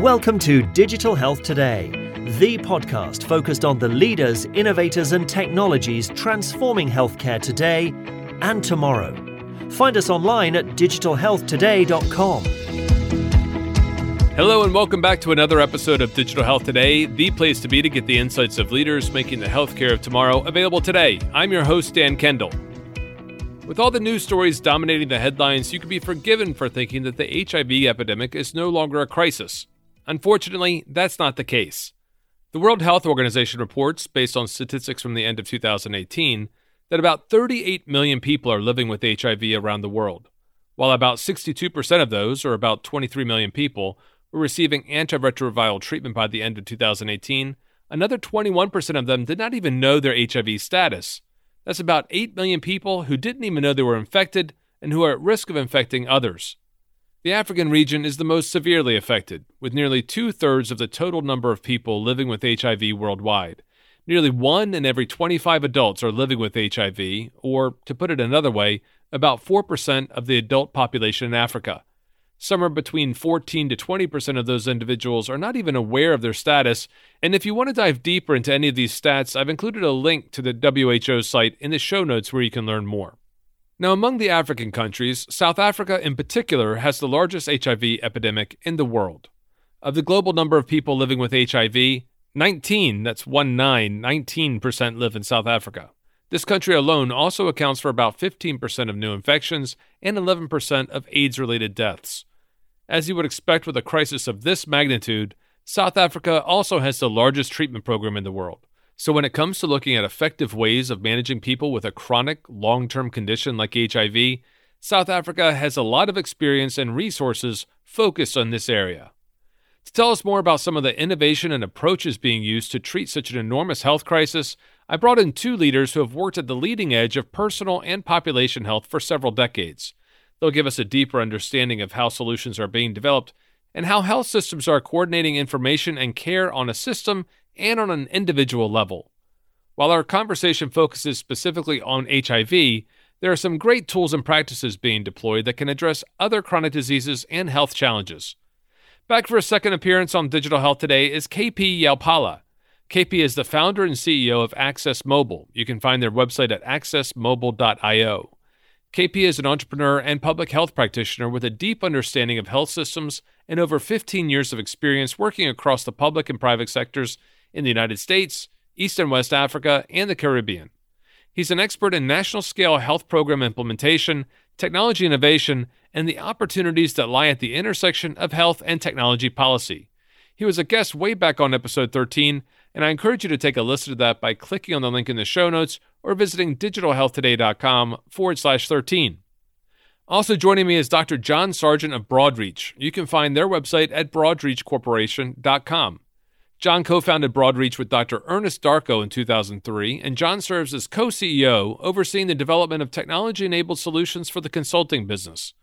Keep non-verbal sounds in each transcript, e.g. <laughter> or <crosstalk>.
Welcome to Digital Health Today, the podcast focused on the leaders, innovators, and technologies transforming healthcare today and tomorrow. Find us online at digitalhealthtoday.com. Hello, and welcome back to another episode of Digital Health Today, the place to be to get the insights of leaders making the healthcare of tomorrow available today. I'm your host, Dan Kendall. With all the news stories dominating the headlines, you can be forgiven for thinking that the HIV epidemic is no longer a crisis. Unfortunately, that's not the case. The World Health Organization reports, based on statistics from the end of 2018, that about 38 million people are living with HIV around the world, while about 62% of those, or about 23 million people, were receiving antiretroviral treatment by the end of 2018, another 21% of them did not even know their HIV status. That's about 8 million people who didn't even know they were infected and who are at risk of infecting others. The African region is the most severely affected, with nearly two thirds of the total number of people living with HIV worldwide. Nearly one in every 25 adults are living with HIV, or, to put it another way, about 4% of the adult population in Africa. Somewhere between 14 to 20% of those individuals are not even aware of their status. And if you want to dive deeper into any of these stats, I've included a link to the WHO site in the show notes where you can learn more. Now, among the African countries, South Africa in particular has the largest HIV epidemic in the world. Of the global number of people living with HIV, 19, that's 1 9, 19% live in South Africa. This country alone also accounts for about 15% of new infections and 11% of AIDS related deaths. As you would expect with a crisis of this magnitude, South Africa also has the largest treatment program in the world. So, when it comes to looking at effective ways of managing people with a chronic, long term condition like HIV, South Africa has a lot of experience and resources focused on this area. To tell us more about some of the innovation and approaches being used to treat such an enormous health crisis, I brought in two leaders who have worked at the leading edge of personal and population health for several decades. They'll give us a deeper understanding of how solutions are being developed and how health systems are coordinating information and care on a system and on an individual level. While our conversation focuses specifically on HIV, there are some great tools and practices being deployed that can address other chronic diseases and health challenges. Back for a second appearance on Digital Health today is KP Yalpala. KP is the founder and CEO of Access Mobile. You can find their website at accessmobile.io. KP is an entrepreneur and public health practitioner with a deep understanding of health systems and over 15 years of experience working across the public and private sectors in the United States, East and West Africa, and the Caribbean. He's an expert in national scale health program implementation, technology innovation, and the opportunities that lie at the intersection of health and technology policy. He was a guest way back on episode 13, and I encourage you to take a listen to that by clicking on the link in the show notes or visiting digitalhealthtoday.com forward slash 13. Also joining me is Dr. John Sargent of Broadreach. You can find their website at broadreachcorporation.com. John co founded Broadreach with Dr. Ernest Darkoh in 2003, and John serves as co CEO, overseeing the development of technology enabled solutions for the consulting business.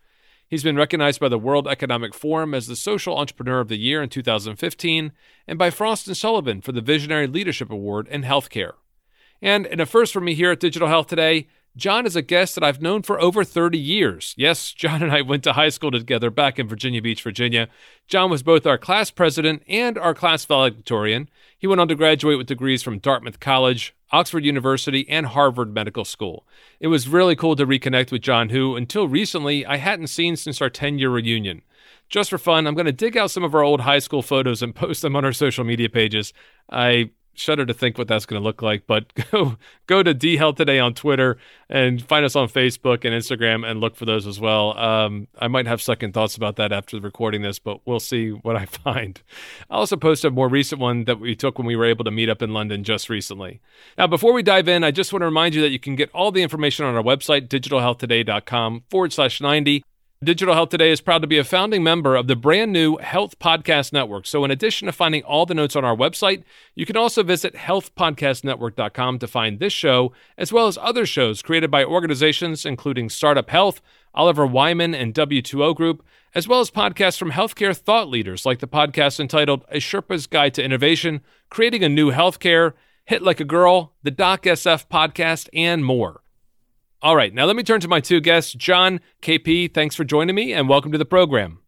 He's been recognized by the World Economic Forum as the Social Entrepreneur of the Year in 2015 and by Frost and Sullivan for the Visionary Leadership Award in Healthcare. And in a first for me here at Digital Health Today, John is a guest that I've known for over 30 years. Yes, John and I went to high school together back in Virginia Beach, Virginia. John was both our class president and our class valedictorian. He went on to graduate with degrees from Dartmouth College, Oxford University, and Harvard Medical School. It was really cool to reconnect with John, who, until recently, I hadn't seen since our 10 year reunion. Just for fun, I'm going to dig out some of our old high school photos and <laughs> post them on our social media pages. I shudder to think what that's going to look like. But <laughs> go go to D Health Today on Twitter and find us on Facebook and Instagram and look for those as well. Um, I might have second thoughts about that after recording this, but we'll see what I <laughs> find. I also posted a more recent one that we took when we were able to meet up in London just recently. Now, before we dive in, I just want to remind you that you can get all the information on our website, digitalhealthtoday.com forward slash 90. Digital Health Today is proud to be a founding member of the brand new Health Podcast Network. So, in addition to finding all the notes on our website, you can also visit healthpodcastnetwork.com to find this show, as well as other shows created by organizations including Startup Health, Oliver Wyman, and W2O Group, as well as podcasts from healthcare thought leaders like the podcast entitled A Sherpa's Guide to Innovation, Creating a New Healthcare, Hit Like a Girl, the Doc SF podcast, and more. All right, now let me turn to my two guests. John, KP, thanks for joining me and welcome to the program.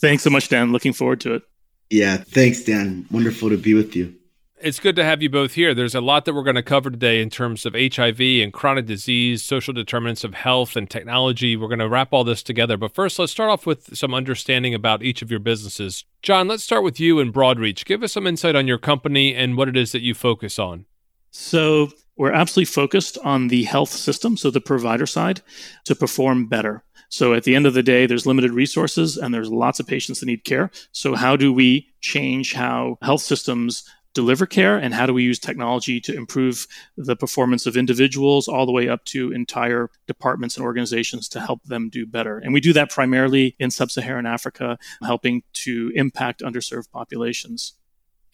Thanks so much, Dan. Looking forward to it. Yeah, thanks, Dan. Wonderful to be with you. It's good to have you both here. There's a lot that we're going to cover today in terms of HIV and chronic disease, social determinants of health, and technology. We're going to wrap all this together. But first, let's start off with some understanding about each of your businesses. John, let's start with you and Broadreach. Give us some insight on your company and what it is that you focus on. So, we're absolutely focused on the health system, so the provider side, to perform better. So at the end of the day, there's limited resources and there's lots of patients that need care. So how do we change how health systems deliver care and how do we use technology to improve the performance of individuals all the way up to entire departments and organizations to help them do better. And we do that primarily in sub Saharan Africa, helping to impact underserved populations.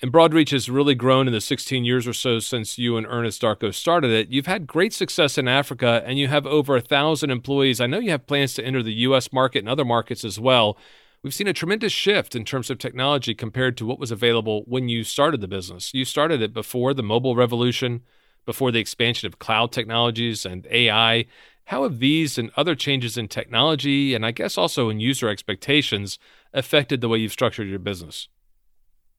And Broadreach has really grown in the 16 years or so since you and Ernest Darkoh started it. You've had great success in Africa and you have over a thousand employees. I know you have plans to enter the U.S. market and other markets as well. We've seen a tremendous shift in terms of technology compared to what was available when you started the business. You started it before the mobile revolution, before the expansion of cloud technologies and AI. How have these and other changes in technology, and I guess also in user expectations, affected the way you've structured your business?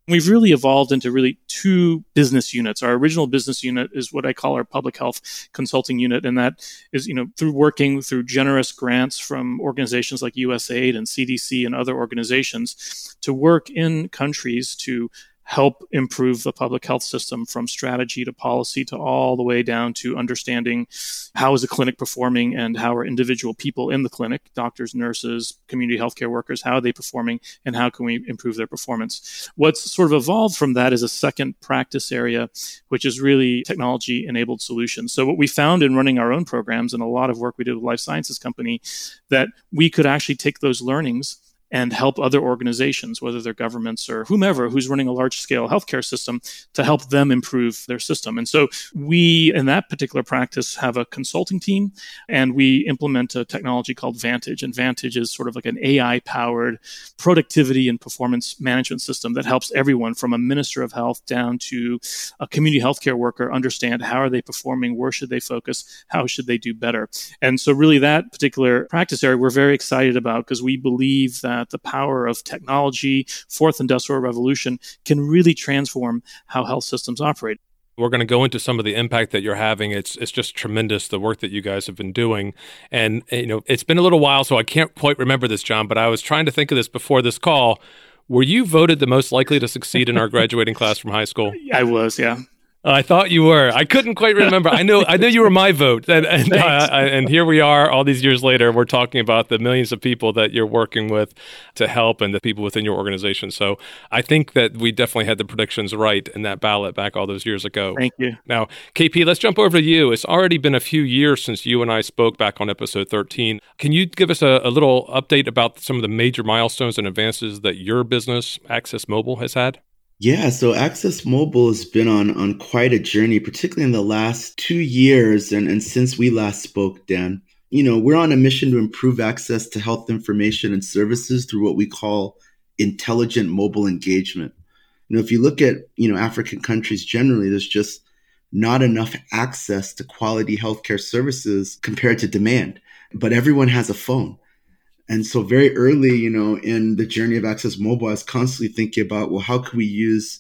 We've really evolved into really two business units. Our original business unit is what I call our public health consulting unit, and that is, you know, through working through generous grants from organizations like USAID and CDC and other organizations to work in countries to help improve the public health system from strategy to policy to all the way down to understanding how is a clinic performing and how are individual people in the clinic doctors nurses community healthcare workers how are they performing and how can we improve their performance. What's sort of evolved from that is a second practice area which is really technology enabled solutions. So what we found in running our own programs and a lot of work we did with life sciences company that we could actually take those learnings and help other organizations, whether they're governments or whomever who's running a large scale healthcare system, to help them improve their system. And so we, in that particular practice, have a consulting team and we implement a technology called Vantage. And Vantage is sort of like an AI powered productivity and performance management system that helps everyone from a minister of health down to a community healthcare worker understand how are they performing, where should they focus, how should they do better. And so, really, that particular practice area we're very excited about because we believe that that the power of technology, fourth industrial revolution, can really transform how health systems operate. We're going to go into some of the impact that you're having. It's it's just tremendous the work that you guys have been doing, and you know it's been a little while, so I can't quite remember this, John. But I was trying to think of this before this call. Were you voted the most likely to succeed in our <laughs> graduating class from high school? I was, yeah. I thought you were. I couldn't quite remember. I know. I know you were my vote, and and, uh, and, here we are, all these years later. We're talking about the millions of people that you're working with to help, and the people within your organization. So I think that we definitely had the predictions right in that ballot back all those years ago. Thank you. Now, KP, let's jump over to you. It's already been a few years since you and I spoke back on episode 13. Can you give us a, a little update about some of the major milestones and advances that your business, Access Mobile, has had? Yeah, so Access Mobile has been on on quite a journey, particularly in the last two years and, and since we last spoke, Dan. You know, we're on a mission to improve access to health information and services through what we call intelligent mobile engagement. You know, if you look at, you know, African countries generally, there's just not enough access to quality healthcare services compared to demand. But everyone has a phone. And so very early, you know, in the journey of Access Mobile, I was constantly thinking about, well, how can we use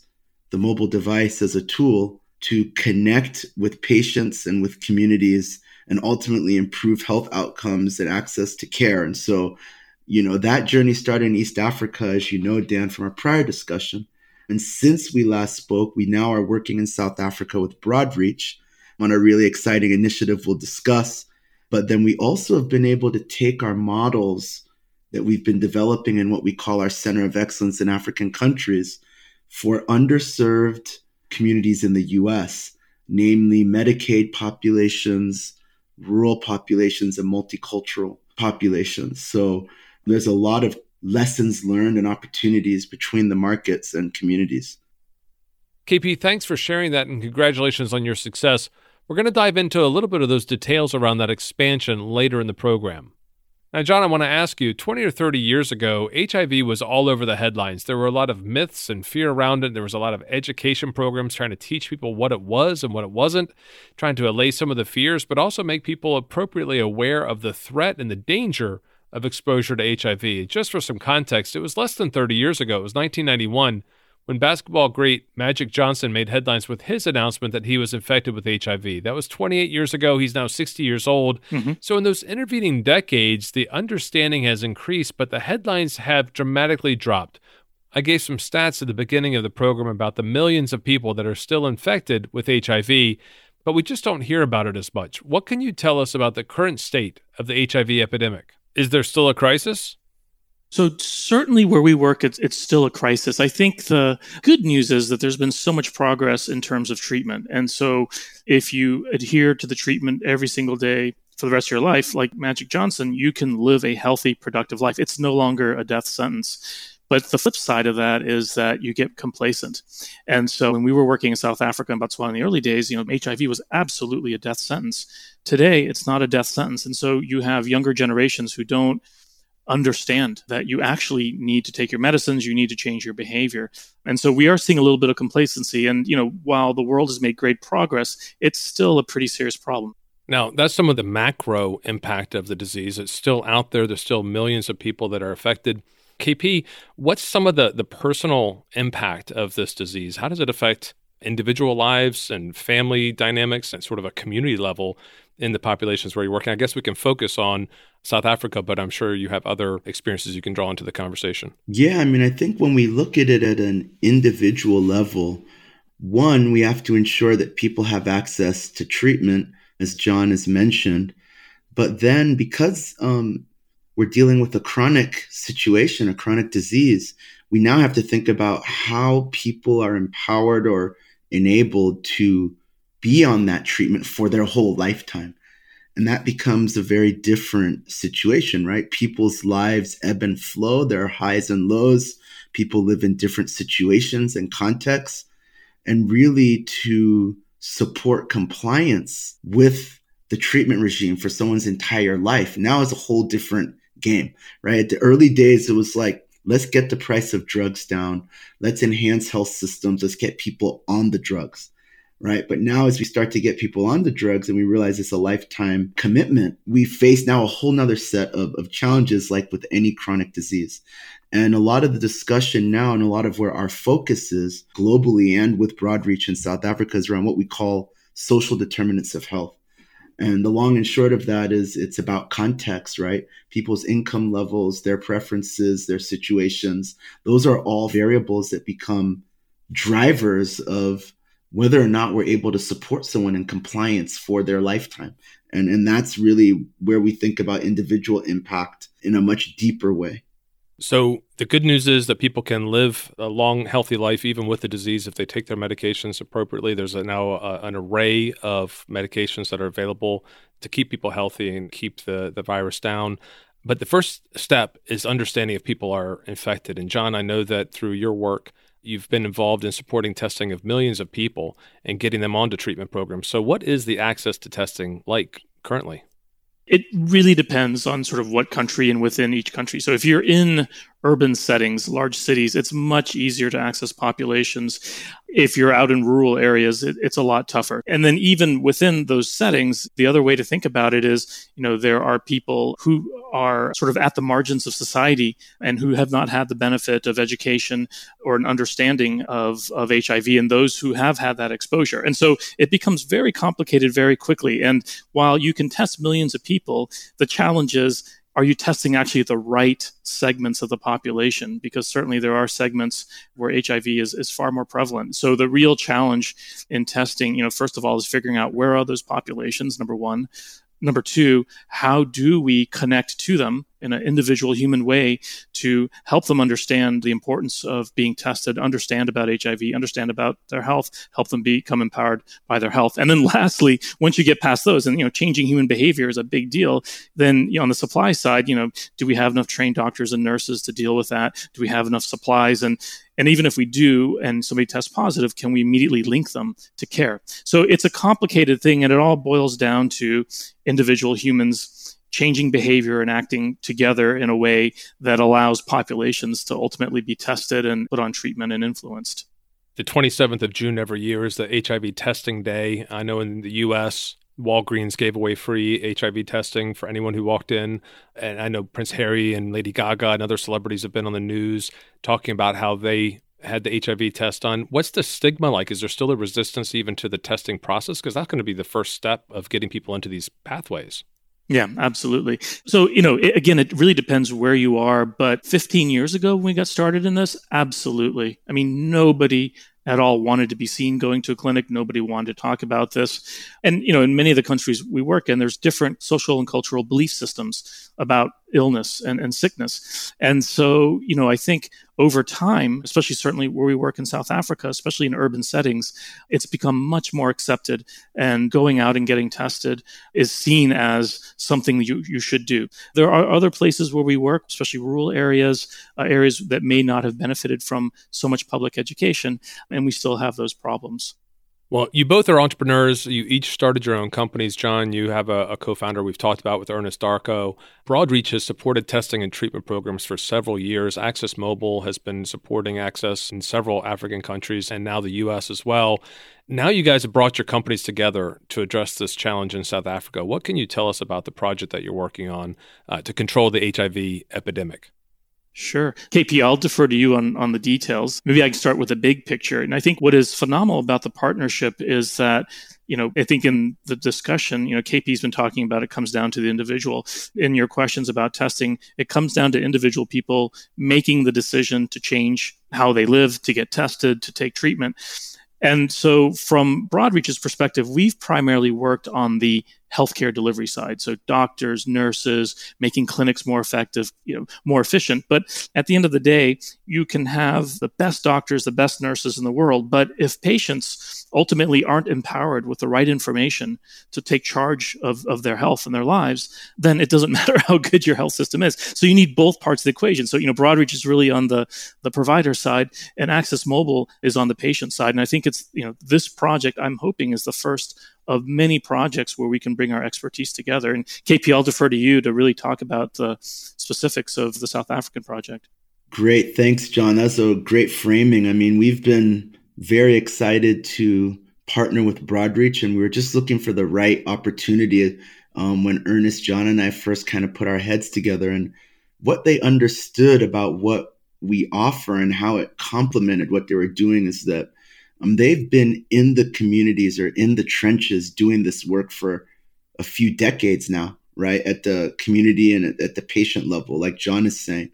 the mobile device as a tool to connect with patients and with communities and ultimately improve health outcomes and access to care. And so, you know, that journey started in East Africa, as you know, Dan, from our prior discussion. And since we last spoke, we now are working in South Africa with Broadreach on a really exciting initiative we'll discuss but then we also have been able to take our models that we've been developing in what we call our Center of Excellence in African countries for underserved communities in the US, namely Medicaid populations, rural populations, and multicultural populations. So there's a lot of lessons learned and opportunities between the markets and communities. KP, thanks for sharing that and congratulations on your success. We're going to dive into a little bit of those details around that expansion later in the program. Now, John, I want to ask you 20 or 30 years ago, HIV was all over the headlines. There were a lot of myths and fear around it. There was a lot of education programs trying to teach people what it was and what it wasn't, trying to allay some of the fears, but also make people appropriately aware of the threat and the danger of exposure to HIV. Just for some context, it was less than 30 years ago. It was 1991 when basketball great Magic Johnson made headlines with his announcement that he was infected with HIV. That was 28 years ago. He's now 60 years old. Mm-hmm. So, in those intervening decades, the understanding has increased, but the headlines have dramatically dropped. I gave some stats at the beginning of the program about the millions of people that are still infected with HIV, but we just don't hear about it as much. What can you tell us about the current state of the HIV epidemic? Is there still a crisis? So certainly where we work, it's, it's still a crisis. I think the good news is that there's been so much progress in terms of treatment. And so if you adhere to the treatment every single day for the rest of your life, like Magic Johnson, you can live a healthy, productive life. It's no longer a death sentence. But the flip side of that is that you get complacent. And so when we were working in South Africa and Botswana in the early days, you know, HIV was absolutely a death sentence. Today, it's not a death sentence. And so you have younger generations who don't understand that you actually need to take your medicines, you need to change your behavior. And so we are seeing a little bit of complacency. And, you know, while the world has made great progress, it's still a pretty serious problem. Now, that's some of the macro impact of the disease. It's still out there. There's still millions of people that are affected. KP, what's some of the, the personal impact of this disease? How does it affect individual lives and family dynamics and sort of a community level in the populations where you're working? I guess we can focus on South Africa, but I'm sure you have other experiences you can draw into the conversation. Yeah, I mean, I think when we look at it at an individual level, one, we have to ensure that people have access to treatment, as John has mentioned. But then, because um, we're dealing with a chronic situation, a chronic disease, we now have to think about how people are empowered or enabled to be on that treatment for their whole lifetime. And that becomes a very different situation, right? People's lives ebb and flow, there are highs and lows. People live in different situations and contexts. And really to support compliance with the treatment regime for someone's entire life now is a whole different game, right? At The early days, it was like, let's get the price of drugs down. Let's enhance health systems. Let's get people on the drugs, right? But now, as we start to get people on the drugs and we realize it's a lifetime commitment, we face now a whole nother set of, of challenges, like with any chronic disease. And a lot of the discussion now and a lot of where our focus is globally and with Broadreach in South Africa is around what we call social determinants of health. And the long and short of that is it's about context, right? People's income levels, their preferences, their situations. Those are all variables that become drivers of whether or not we're able to support someone in compliance for their lifetime. And, and that's really where we think about individual impact in a much deeper way. So the good news is that people can live a long, healthy life even with the disease if they take their medications appropriately. There's a, now a, an array of medications that are available to keep people healthy and keep the, the virus down. But the first step is understanding if people are infected. And John, I know that through your work, you've been involved in supporting testing of millions of people and getting them onto treatment programs. So, what is the access to testing like currently? It really depends on sort of what country and within each country. So if you're in urban settings, large cities, it's much easier to access populations. If you're out in rural areas, it, it's a lot tougher. And then even within those settings, the other way to think about it is, you know, there are people who are sort of at the margins of society and who have not had the benefit of education or an understanding of, of HIV and those who have had that exposure. And so it becomes very complicated very quickly. And while you can test millions of people, the challenge is are you testing actually the right segments of the population? Because certainly there are segments where HIV is, is far more prevalent. So the real challenge in testing, you know, first of all, is figuring out where are those populations, number one. Number two, how do we connect to them in an individual human way to help them understand the importance of being tested, understand about HIV, understand about their health, help them become empowered by their health. And then <laughs> lastly, once you get past those and you know changing human behavior is a big deal, then you know, on the supply side, you know, do we have enough trained doctors and nurses to deal with that? Do we have enough supplies and and even if we do and somebody tests positive, can we immediately link them to care? So it's a complicated thing and it all boils down to individual humans changing behavior and acting together in a way that allows populations to ultimately be tested and put on treatment and influenced. The 27th of June every year is the HIV testing day. I know in the US, Walgreens gave away free HIV testing for anyone who walked in. And I know Prince Harry and Lady Gaga and other celebrities have been on the news talking about how they had the HIV test done. What's the stigma like? Is there still a resistance even to the testing process? Because that's going to be the first step of getting people into these pathways. Yeah, absolutely. So, you know, it, again, it really depends where you are. But 15 years ago, when we got started in this, absolutely. I mean, nobody at all wanted to be seen going to a clinic. Nobody wanted to talk about this. And, you know, in many of the countries we work in, there's different social and cultural belief systems about illness and, and sickness. And so, you know, I think over time, especially certainly where we work in South Africa, especially in urban settings, it's become much more accepted. And going out and getting tested is seen as something you, you should do. There are other places where we work, especially rural areas, uh, areas that may not have benefited from so much public education, and we still have those problems. Well, you both are entrepreneurs. You each started your own companies. John, you have a, a co founder we've talked about with Ernest Darkoh. Broadreach has supported testing and treatment programs for several years. Access Mobile has been supporting access in several African countries and now the U.S. as well. Now, you guys have brought your companies together to address this challenge in South Africa. What can you tell us about the project that you're working on uh, to control the HIV epidemic? Sure. KP, I'll defer to you on, on the details. Maybe I can start with the big picture. And I think what is phenomenal about the partnership is that, you know, I think in the discussion, you know, KP's been talking about it comes down to the individual. In your questions about testing, it comes down to individual people making the decision to change how they live, to get tested, to take treatment. And so, from Broadreach's perspective, we've primarily worked on the healthcare delivery side. So doctors, nurses, making clinics more effective, you know, more efficient. But at the end of the day, you can have the best doctors, the best nurses in the world. But if patients ultimately aren't empowered with the right information to take charge of, of their health and their lives, then it doesn't <laughs> matter how good your health system is. So you need both parts of the equation. So, you know, Broadreach is really on the, the provider side and Access Mobile is on the patient side. And I think it's, you know, this project I'm hoping is the first of many projects where we can bring our expertise together. And KP, I'll defer to you to really talk about the specifics of the South African project. Great. Thanks, John. That's a great framing. I mean, we've been very excited to partner with Broadreach, and we were just looking for the right opportunity um, when Ernest, John, and I first kind of put our heads together. And what they understood about what we offer and how it complemented what they were doing is that um, they've been in the communities or in the trenches doing this work for a few decades now, right? At the community and at the patient level, like John is saying.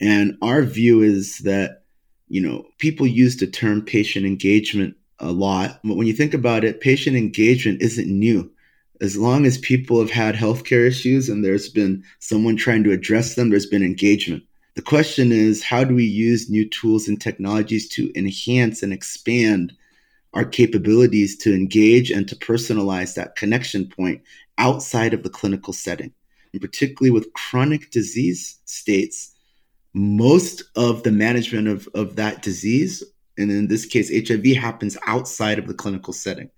And our view is that, you know, people use the term patient engagement a lot. But when you think about it, patient engagement isn't new. As long as people have had healthcare issues and there's been someone trying to address them, there's been engagement. The question is how do we use new tools and technologies to enhance and expand our capabilities to engage and to personalize that connection point outside of the clinical setting? And particularly with chronic disease states, most of the management of, of that disease, and in this case, HIV, happens outside of the clinical setting.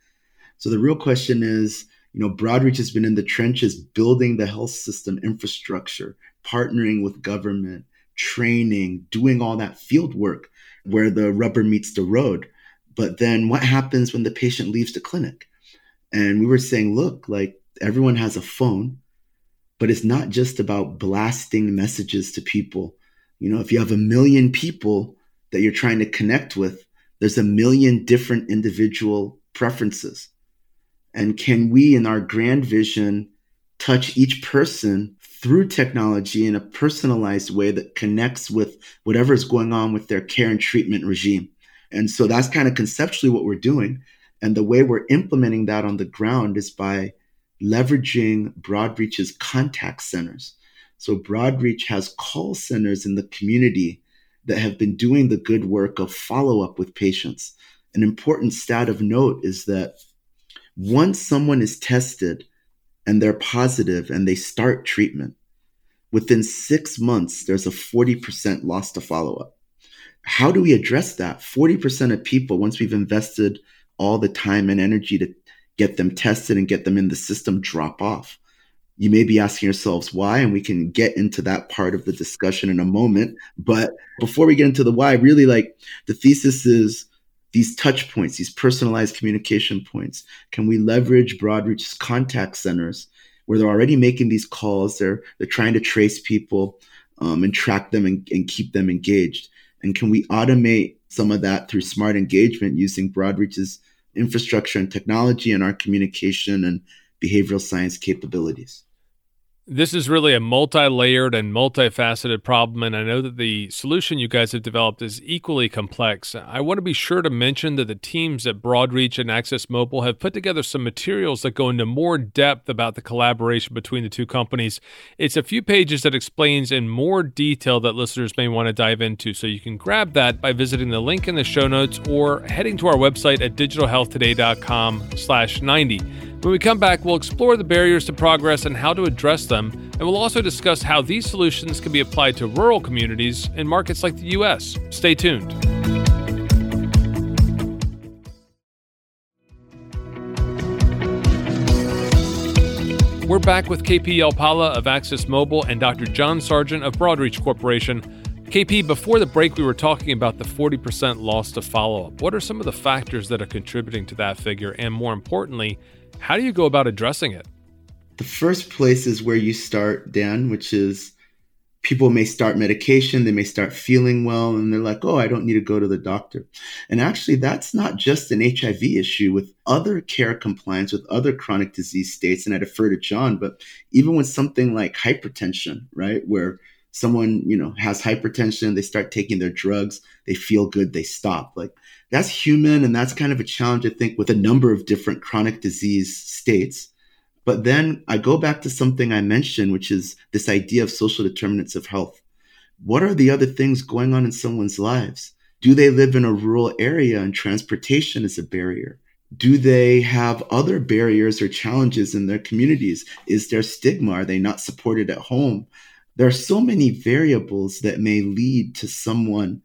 So the real question is, you know, Broadreach has been in the trenches building the health system infrastructure, partnering with government, training, doing all that field work where the rubber meets the road. But then what happens when the patient leaves the clinic? And we were saying, look, like everyone has a phone, but it's not just about blasting messages to people. You know, if you have a million people that you're trying to connect with, there's a million different individual preferences. And can we, in our grand vision, touch each person through technology in a personalized way that connects with whatever is going on with their care and treatment regime. And so that's kind of conceptually what we're doing. And the way we're implementing that on the ground is by leveraging Broadreach's contact centers. So Broadreach has call centers in the community that have been doing the good work of follow up with patients. An important stat of note is that once someone is tested and they're positive and they start treatment, within six months, there's a 40% loss to follow up. How do we address that? 40% of people, once we've invested all the time and energy to get them tested and get them in the system, drop off. You may be asking yourselves why, and we can get into that part of the discussion in a moment. But before we get into the why, really like the thesis is these touch points, these personalized communication points? Can we leverage Broadreach's contact centers where they're already making these calls? They're they're trying to trace people um, and track them and, and keep them engaged. And can we automate some of that through smart engagement using Broadreach's infrastructure and technology and our communication and behavioral science capabilities? This is really a multi layered and multifaceted problem, and I know that the solution you guys have developed is equally complex. I want to be sure to mention that the teams at Broadreach and Access Mobile have put together some materials that go into more depth about the collaboration between the two companies. It's a few pages that explains in more detail that listeners may want to dive into, so you can grab that by visiting the link in the show notes or heading to our website at digitalhealthtoday.com slash 90. When we come back, we'll explore the barriers to progress and how to address them, and we'll also discuss how these solutions can be applied to rural communities in markets like the U.S. Stay tuned. We're back with KP Yalpala of Access Mobile and Dr. John Sargent of Broadreach Corporation. KP, before the break, we were talking about the 40% loss to follow up. What are some of the factors that are contributing to that figure? And more importantly, how do you go about addressing it? The first place is where you start, Dan, which is people may start medication, they may start feeling well, and they're like, oh, I don't need to go to the doctor. And actually, that's not just an HIV issue with other care compliance, with other chronic disease states. And I defer to John, but even with something like hypertension, right, where someone you know has hypertension they start taking their drugs they feel good they stop. Like that's human and that's kind of a challenge i think with a number of different chronic disease states. But then i go back to something i mentioned which is this idea of social determinants of health. What are the other things going on in someone's lives? Do they live in a rural area and transportation is a barrier? Do they have other barriers or challenges in their communities? Is there stigma? Are they not supported at home there are so many variables that may lead to someone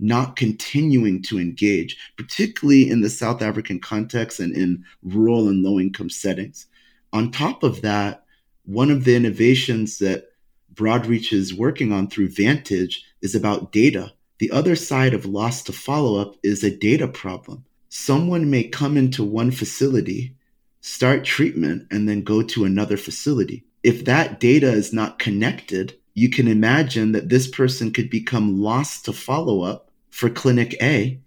not continuing to engage, particularly in the South African context and in rural and low income settings. On top of that, one of the innovations that Broadreach is working on through Vantage is about data. The other side of loss to follow up is a data problem. Someone may come into one facility, start treatment, and then go to another facility if that data is not connected, you can imagine that this person could become lost to follow up for clinic A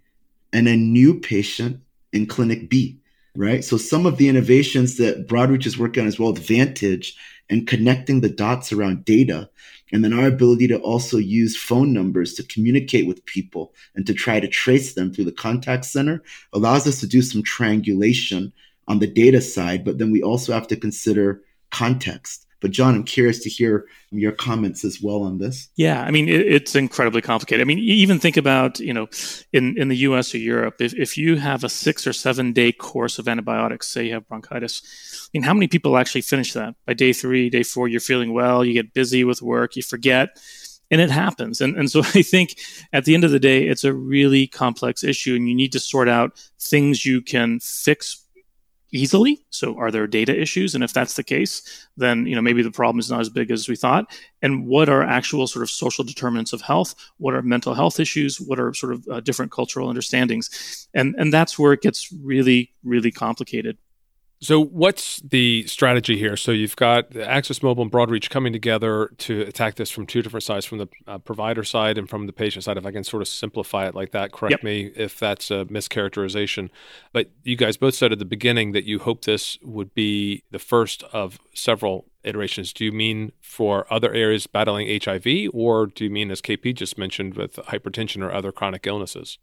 and a new patient in clinic B, right? So some of the innovations that Broadreach is working on as well, Vantage and connecting the dots around data, and then our ability to also use phone numbers to communicate with people and to try to trace them through the contact center allows us to do some triangulation on the data side, but then we also have to consider context but John, I'm curious to hear your comments as well on this. Yeah, I mean, it, it's incredibly complicated. I mean, even think about, you know, in, in the US or Europe, if, if you have a six or seven day course of antibiotics, say you have bronchitis, I mean, how many people actually finish that? By day three, day four, you're feeling well, you get busy with work, you forget and it happens. And, and so <laughs> I think at the end of the day, it's a really complex issue, and you need to sort out things you can fix easily. So are there data issues? And if that's the case, then you know maybe the problem is not as big as we thought. And what are actual sort of social determinants of health? What are mental health issues? What are sort of uh, different cultural understandings? And and that's where it gets really really complicated. So, what's the strategy here? So, you've got Access Mobile and Broadreach coming together to attack this from two different sides, from the uh, provider side and from the patient side. If I can sort of simplify it like that, correct yep. me if that's a mischaracterization. But you guys both said at the beginning that you hope this would be the first of several iterations. Do you mean for other areas battling HIV, or do you mean, as KP just mentioned, with hypertension or other chronic illnesses?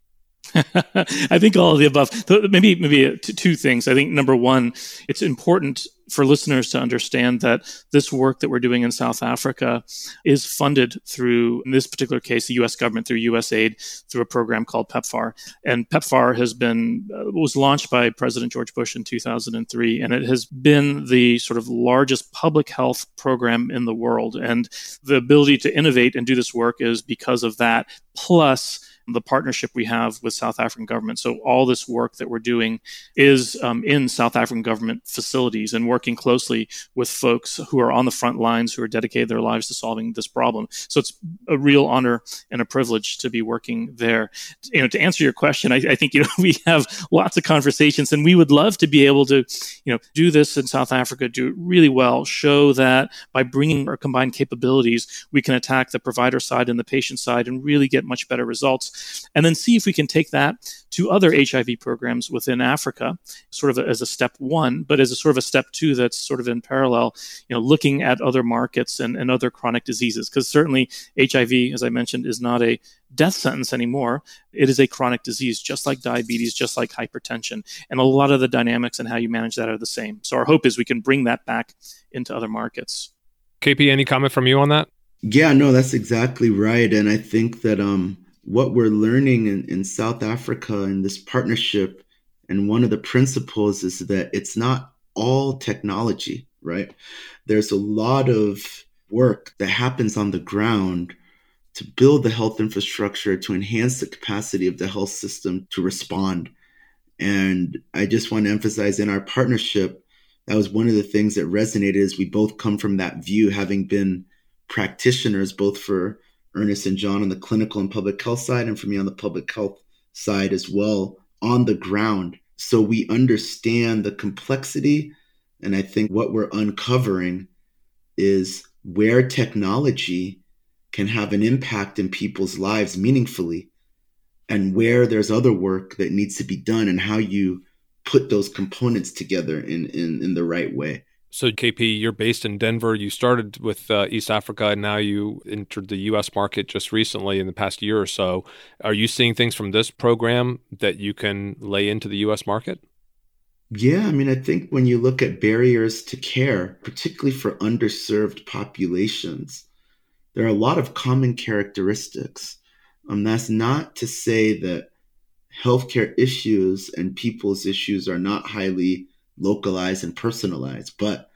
<laughs> I think all of the above. Maybe maybe two things. I think number one, it's important for listeners to understand that this work that we're doing in South Africa is funded through, in this particular case, the U.S. government through USAID through a program called PEPFAR. And PEPFAR has been uh, was launched by President George Bush in 2003, and it has been the sort of largest public health program in the world. And the ability to innovate and do this work is because of that. Plus the partnership we have with South African government. So all this work that we're doing is um, in South African government facilities and working closely with folks who are on the front lines who are dedicated their lives to solving this problem. So it's a real honor and a privilege to be working there. You know, to answer your question, I, I think you know <laughs> we have lots of conversations, and we would love to be able to, you know, do this in South Africa, do it really well, show that by bringing our combined capabilities, we can attack the provider side and the patient side and really get much better results, and then see if we can take that to other HIV programs within Africa, sort of as a step one, but as a sort of a step two that's sort of in parallel, you know, looking at other markets and, and other chronic diseases. Because certainly HIV, as I mentioned, is not a death sentence anymore. It is a chronic disease, just like diabetes, just like hypertension. And a lot of the dynamics and how you manage that are the same. So our hope is we can bring that back into other markets. KP, any comment from you on that? Yeah, no, that's exactly right. And I think that um, what we're learning in, in South Africa in this partnership, and one of the principles is that it's not all technology, right? There's a lot of work that happens on the ground to build the health infrastructure to enhance the capacity of the health system to respond. And I just want to emphasize in our partnership, that was one of the things that resonated is we both come from that view, having been practitioners, both for Ernest and John on the clinical and public health side, and for me on the public health side as well, on the ground. So we understand the complexity. And I think what we're uncovering is where technology can have an impact in people's lives meaningfully and where there's other work that needs to be done and how you put those components together in, in, in the right way. So, KP, you're based in Denver. You started with uh, East Africa, and now you entered the U.S. market just recently in the past year or so. Are you seeing things from this program that you can lay into the U.S. market? Yeah, I mean, I think when you look at barriers to care, particularly for underserved populations, there are a lot of common characteristics. Um, that's not to say that healthcare issues and people's issues are not highly localized and personalized, but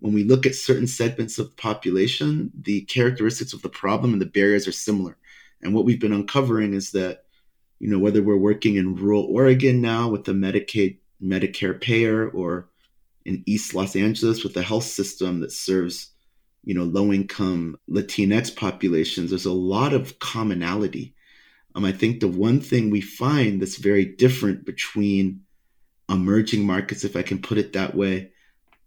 when we look at certain segments of the population, the characteristics of the problem and the barriers are similar. And what we've been uncovering is that, you know, whether we're working in rural Oregon now with the Medicaid, Medicare payer, or in East Los Angeles with a health system that serves you know low income latinx populations there's a lot of commonality um, i think the one thing we find that's very different between emerging markets if i can put it that way.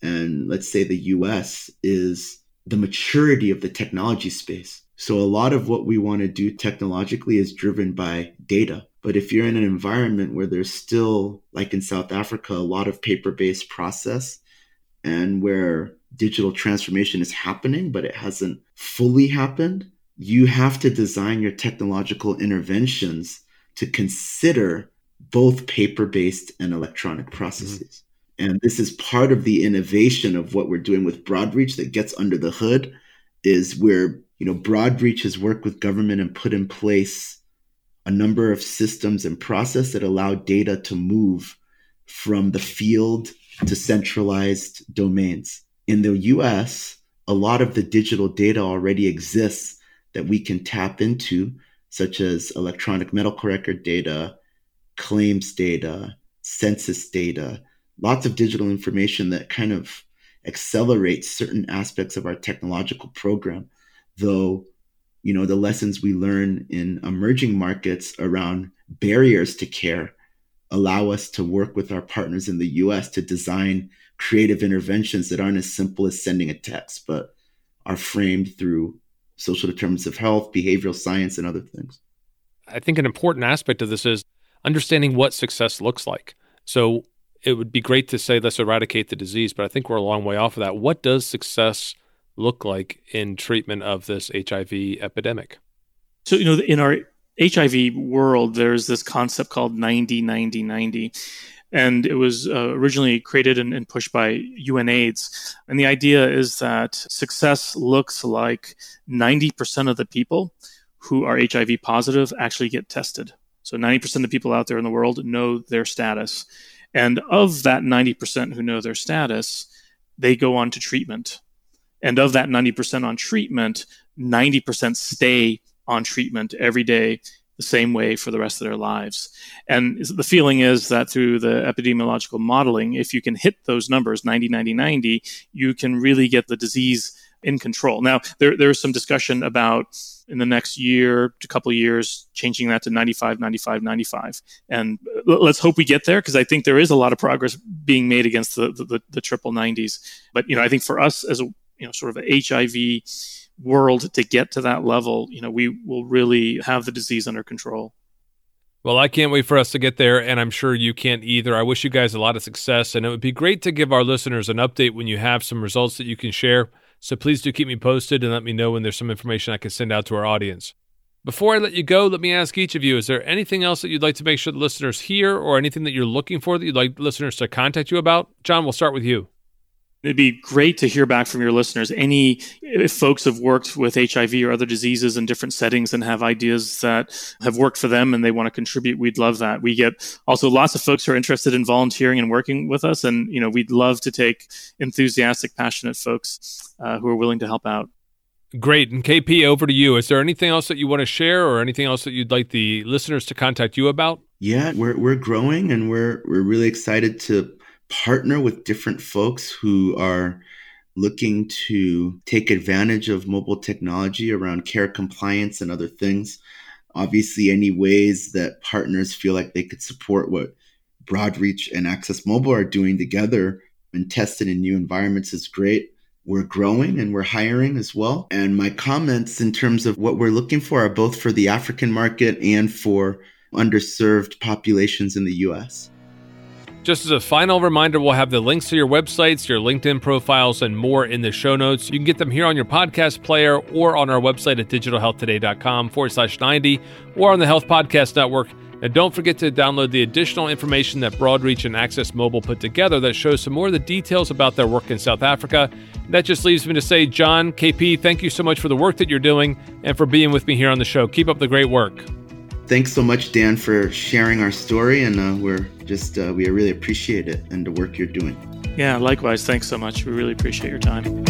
And let's say the us is the maturity of the technology space. So a lot of what we want to do technologically is driven by data. But if you're in an environment where there's still like in south africa a lot of paper based process and where digital transformation is happening, but it hasn't fully happened, you have to design your technological interventions to consider both paper based and electronic processes. Mm-hmm. And this is part of the innovation of what we're doing with Broadreach that gets under the hood is where, you know, Broadreach has worked with government and put in place a number of systems and process that allow data to move from the field to centralized domains in the US, a lot of the digital data already exists that we can tap into, such as electronic medical record data, claims data, census data, lots of digital information that kind of accelerates certain aspects of our technological program. Though, you know, the lessons we learn in emerging markets around barriers to care allow us to work with our partners in the US to design creative interventions that aren't as simple as sending a text, but are framed through social determinants of health, behavioral science, and other things. I think an important aspect of this is understanding what success looks like. So it would be great to say let's eradicate the disease, but I think we're a long way off of that. What does success look like in treatment of this HIV epidemic? So, you know, in our HIV world, there's this concept called 90 90 90 and it was uh, originally created and, and, pushed by UNAIDS. And the idea is that success looks like 90% of the people who are HIV positive actually get tested. So 90% of people out there in the world know their status. And of that 90% who know their status, they go on to treatment. And of that 90% on treatment, 90% stay on treatment every day the same way for the rest of their lives. And the feeling is that through the epidemiological modeling, if you can hit those numbers 90, 90, 90, you can really get the disease in control. Now, there, there's some discussion about in the next year to couple years changing that to 95 95 95 and uh, let's hope we get there because i think there is a lot of progress being made against the, the, the triple 90s but you know i think for us as a you know sort of a hiv world to get to that level, you know, we will really have the disease under control. Well, I can't wait for us to get there, and I'm sure you can't either. I wish you guys a lot of success, and it would be great to give our listeners an update when you have some results that you can share. So please do keep me posted and let me know when there's some information I can send out to our audience. Before I let you go, let me ask each of you is there anything else that you'd like to make sure the listeners hear, or anything that you're looking for that you'd like listeners to contact you about? John, we'll start with you. It'd be great to hear back from your listeners. Any if folks have worked with HIV or other diseases in different settings and have ideas that have worked for them and they want to contribute, we'd love that. We get also lots of folks who are interested in volunteering and working with us, and you know we'd love to take enthusiastic, passionate folks uh, who are willing to help out. Great. And KP, over to you. Is there anything else that you want to share or anything else that you'd like the listeners to contact you about? Yeah, we're, we're growing and we're, we're really excited to partner with different folks who are looking to take advantage of mobile technology around care compliance and other things. Obviously, any ways that partners feel like they could support what Broadreach and Access Mobile are doing together and tested in new environments is great. We're growing and we're hiring as well. And my comments in terms of what we're looking for are both for the African market and for underserved populations in the US. Just as a final reminder, we'll have the links to your websites, your LinkedIn profiles, and more in the show notes. You can get them here on your podcast player or on our website at digitalhealthtoday.com forward slash 90 or on the Health Podcast Network. And don't forget to download the additional information that Broadreach and Access Mobile put together that shows some more of the details about their work in South Africa. That just leaves me to say, John, KP, thank you so much for the work that you're doing and for being with me here on the show. Keep up the great work thanks so much, Dan, for sharing our story, and uh, we're just uh, we really appreciate it and the work you're doing. Yeah, likewise. Thanks so much. We really appreciate your time.